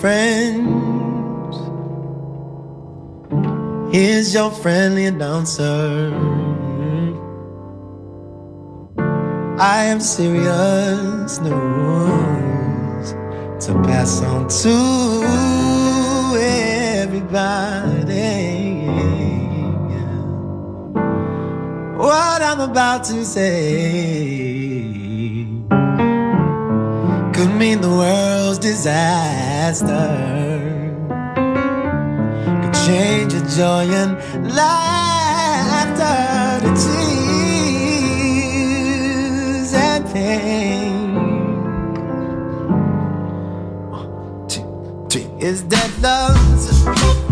Friends. Here's your friendly announcer. I am serious news to pass on to everybody. What I'm about to say could mean the world's disaster. Could change your joy and laughter to tears and pain. One, two, three. Is that love's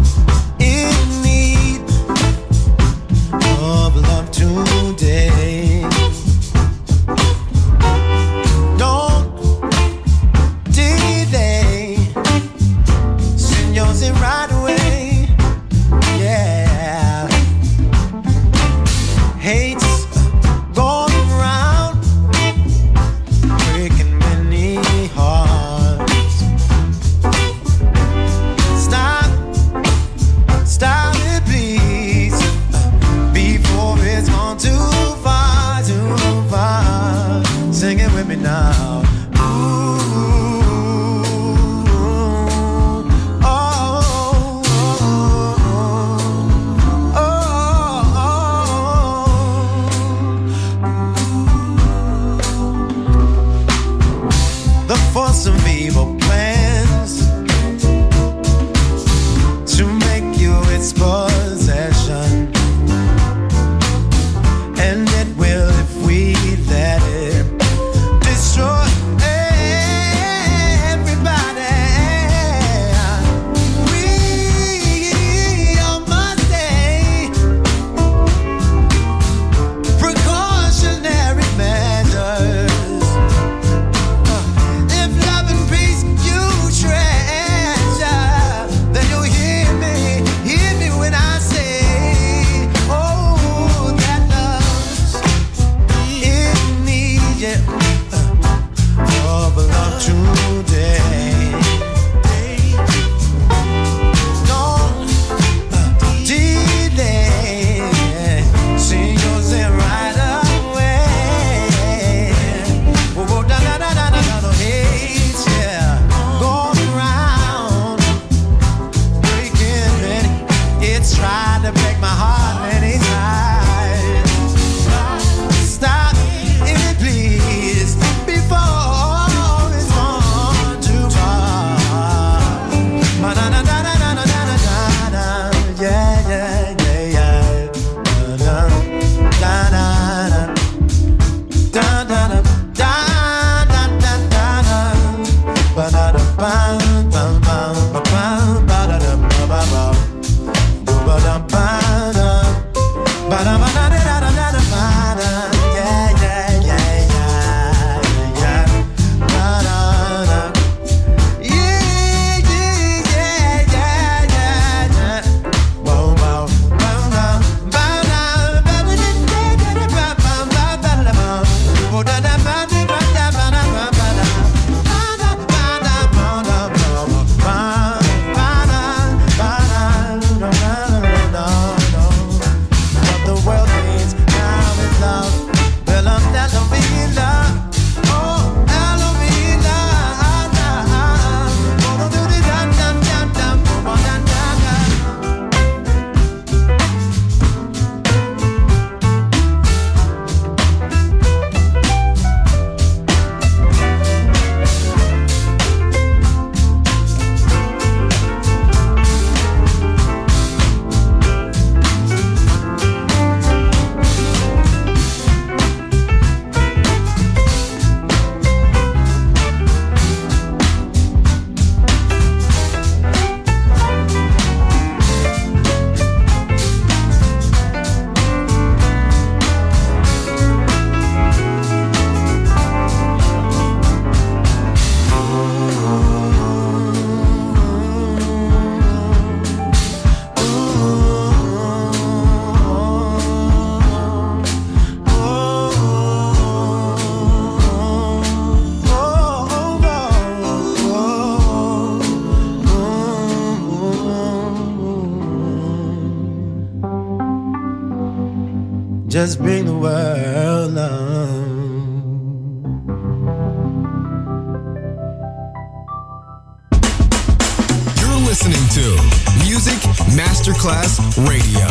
just bring the world. You're listening to Music Masterclass Radio,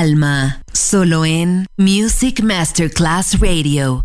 Alma, solo en Music Masterclass Radio.